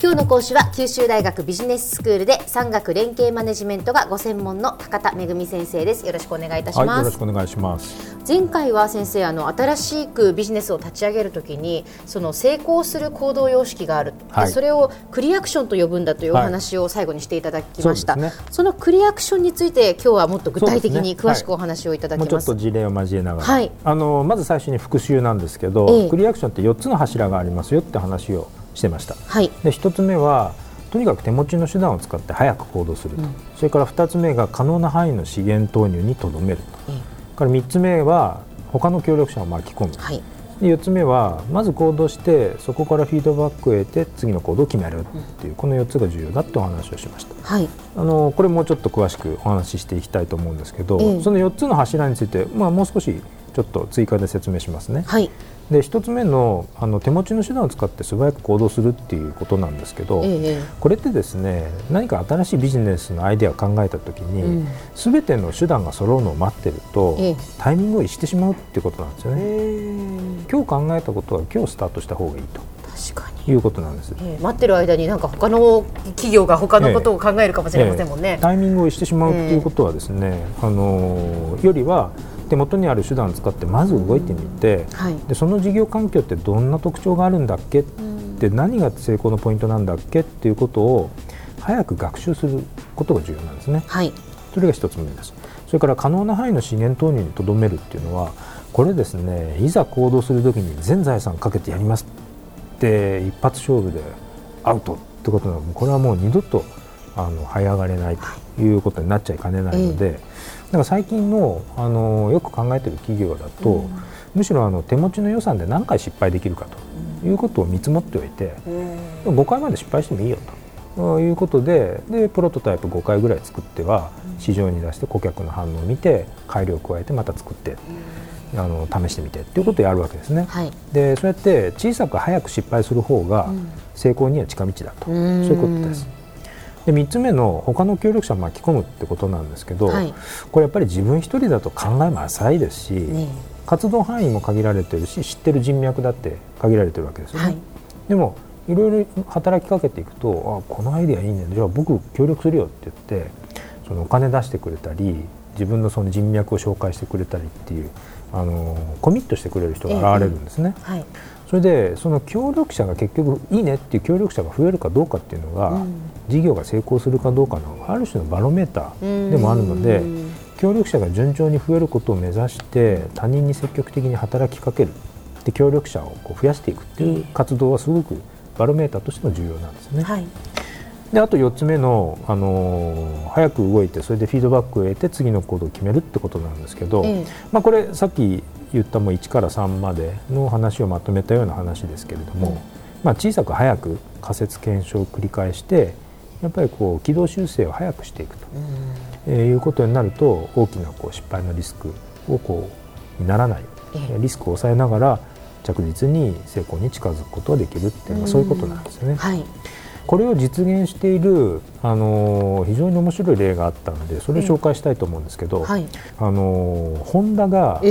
今日の講師は九州大学ビジネススクールで産学連携マネジメントがご専門の高田恵先生です。よろしくお願いいたします、はい、よろしくお願いします。前回は先生あの新しくビジネスを立ち上げるときにその成功する行動様式がある、はい、それをクリアクションと呼ぶんだというお話を最後にしていただきました、はいそね、そのクリアクションについて今日はもっと具体的に詳しくお話をいただきます、ね、もうちょっと事例を交えながら、はい、あのまず最初に復習なんですけど、ええ、クリアクションって4つの柱がありますよって話をしてました、はい、で1つ目はとにかく手持ちの手段を使って早く行動すると、うん、それから2つ目が可能な範囲の資源投入にとどめると、うん、から3つ目は他の協力者を巻き込む、はい、で4つ目はまず行動してそこからフィードバックを得て次の行動を決めるっていう、うん、この4つが重要だってお話をしました、はい、あのこれもうちょっと詳しくお話ししていきたいと思うんですけど、その4つの柱について、まあ、もう少しちょっと追加で説明しますね。はい。で1つ目のあの手持ちの手段を使って素早く行動するっていうことなんですけど、ええ、これってですね何か新しいビジネスのアイデアを考えた時に、す、う、べ、ん、ての手段が揃うのを待ってると、え、タイミングを逸してしまうっていうことなんですよね。今日考えたことは今日スタートした方がいいと。確かに。いうことなんです、えー、待ってる間になんか他の企業が他のことを考えるかもしれませんもんね、えーえー、タイミングを逸してしまうということはですね、あのよりは手元にある手段を使ってまず動いてみて、はい、でその事業環境ってどんな特徴があるんだっけ？って何が成功のポイントなんだっけ？っていうことを早く学習することが重要なんですね。はい、それが一つ目です。それから可能な範囲の資源投入にとどめるっていうのはこれですねいざ行動するときに全財産かけてやりますって一発勝負でアウトってことなのこれはもう二度とあの這い上がれないということになっちゃいかねないので、だから最近のあのよく考えている企業だと、うん、むしろあの手持ちの予算で何回失敗できるかということを見積もっておいて、うん、5回まで失敗してもいいよということででプロトタイプ5回ぐらい作っては市場に出して顧客の反応を見て改良を加えてまた作って。あの試してみてっていうことをやるわけですね。はい、でそうやって小さく早く失敗する方が成功には近道だと、そういうことです。で3つ目の他の協力者を巻き込むってことなんですけど、はい、これやっぱり自分一人だと考えも浅いですし、ね、活動範囲も限られてるし知ってる人脈だって限られてるわけですよね。はい、でもいろいろ働きかけていくとあこのアイデアいいね。じゃあ僕協力するよって言ってそのお金出してくれたり自分のその人脈を紹介してくれたりっていうあのコミットしてくれる人が現れるんですね。え。はいそれでその協力者が結局いいねっていう協力者が増えるかどうかっていうのが、うん、事業が成功するかどうかのある種のバロメーターでもあるので協力者が順調に増えることを目指して他人に積極的に働きかけるで協力者をこう増やしていくっていう活動はすごくバロメーターとしても重要なんですね。はいであと4つ目の、あのー、早く動いてそれでフィードバックを得て次の行動を決めるってことなんですけど、ええ、まあ、これさっき言ったもう1から3までの話をまとめたような話ですけれども、うん、まあ、小さく早く仮説検証を繰り返してやっぱりこう軌道修正を早くしていくと、うん、えー、いうことになると大きなこう失敗のリスクをこうにならない、えリスクを抑えながら着実に成功に近づくことができるっていうのはそういうことなんですよね。はいこれを実現している、あの非常に面白い例があったのでそれを紹介したいと思うんですけど、はい、あのホンダが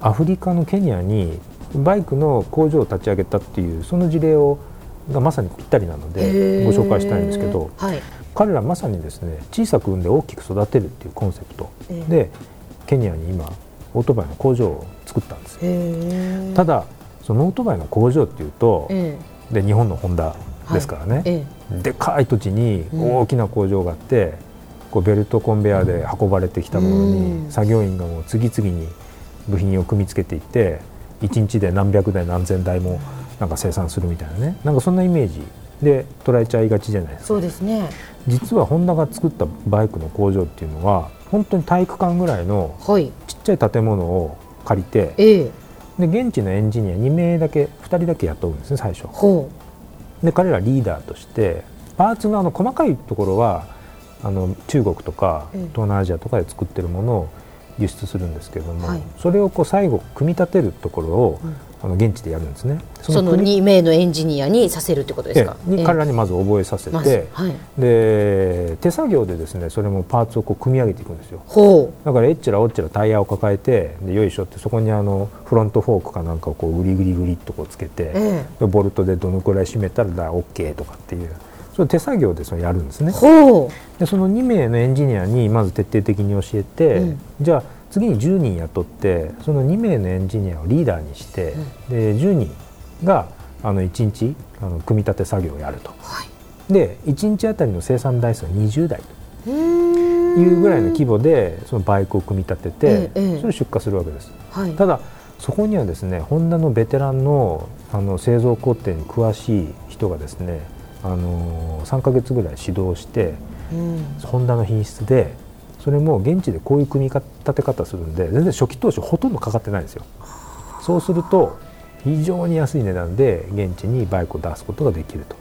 アフリカのケニアにバイクの工場を立ち上げたっていうその事例をがまさにぴったりなのでご紹介したいんですけど、はい、彼らまさにですね小さく産んで大きく育てるっていうコンセプトで、ケニアに今オートバイの工場を作ったんですただそのオートバイの工場っていうと、で日本のホンダですからね、はいええ、でかい土地に大きな工場があって、うん、こうベルトコンベヤーで運ばれてきたものに、作業員がもう次々に部品を組み付けていって1日で何百台何千台もなんか生産するみたいなね。なんかそんなイメージ。で捉えちゃいがちじゃないですか。そうですね。実はホンダが作ったバイクの工場っていうのは本当に体育館ぐらいのちっちゃい建物を借りて、はい、で現地のエンジニア2名だけ2人だけ雇うんですね最初。で彼らリーダーとしてパーツのあの細かいところはあの中国とか東南アジアとかで作ってるものを輸出するんですけれども、はい、それをこう最後組み立てるところを、うん、あの現地でやるんですね。その2名のエンジニアにさせるってことですか、に彼らにまず覚えさせて、まはい、で手作業でですねそれもパーツをこう組み上げていくんですよ。だからえっちらおっちらタイヤを抱えてでよいしょってそこにあのフロントフォークかなんかをこうグリグリグリっとこうつけて、ええ、ボルトでどのくらい締めたらだ OK とかっていう。それ手作業でそれやるんですね。でその2名のエンジニアにまず徹底的に教えて、うん、じゃあ次に10人雇ってその2名のエンジニアをリーダーにして、うん、で10人があの1日あの組み立て作業をやると、はい、で1日あたりの生産台数は20台と。いうぐらいの規模でそのバイクを組み立てて、ええ、それを出荷するわけです、はい、ただそこにはですねホンダのベテランのあの製造工程に詳しい人がですねあの3か月ぐらい指導して、うん、ホンダの品質でそれも現地でこういう組み立て方するんで全然初期投資ほとんどかかってないんですよ。そうすると非常に安い値段で現地にバイクを出すことができると。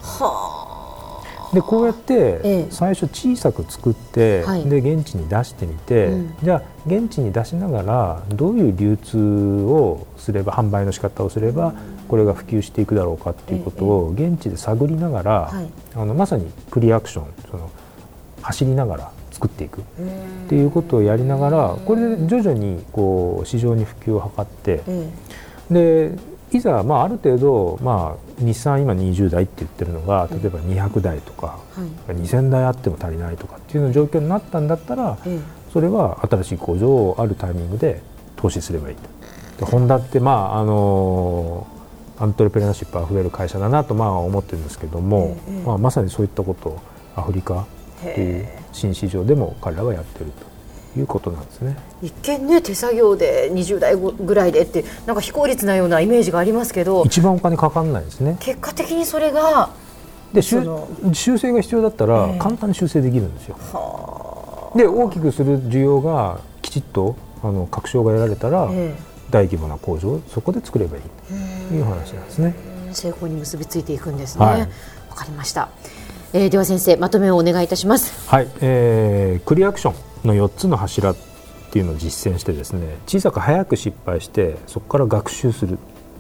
でこうやって最初小さく作って、で現地に出してみて、じゃあ現地に出しながらどういう流通をすれば販売の仕方をすればこれが普及していくだろうかっていうことを現地で探りながら、あのまさにプリアクションその走りながら作っていく。っていうことをやりながらこれで徐々にこう市場に普及を図ってでいざ、まあ、ある程度、まあ、日産今20台って言ってるのが例えば200台とか、はい、2000台あっても足りないとかっていうような状況になったんだったら、それは新しい工場をあるタイミングで投資すればいいと。でホンダって、まああのアントレプレナーシップあふれる会社だなとまあ思ってるんですけども、まあ、まさにそういったことをアフリカっていう新市場でも彼らはやってるということなんですね。一見ね手作業で20代ぐらいでってなんか非効率なようなイメージがありますけど。一番お金かかんないですね。結果的にそれがで修正が必要だったら簡単に修正できるんですよ、えー、で大きくする需要がきちっとあの確証が得られたら、えー、大規模な工場をそこで作ればいいという話なんですね。成功に結びついていくんですね。わ、はい、かりましたえー、では先生まとめをお願いいたします。はい、えー、クリアクションの4つの柱っていうのを実践してですね小さく早く失敗してそこから学習する。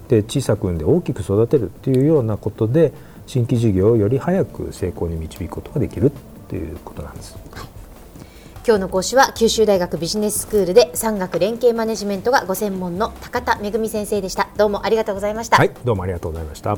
で小さく産んで大きく育てるっていうようなことで新規事業をより早く成功に導くことができるっていうことなんです。はい。今日の講師は九州大学ビジネススクールで産学連携マネジメントがご専門の高田恵先生でした。どうもありがとうございました。はいどうもありがとうございました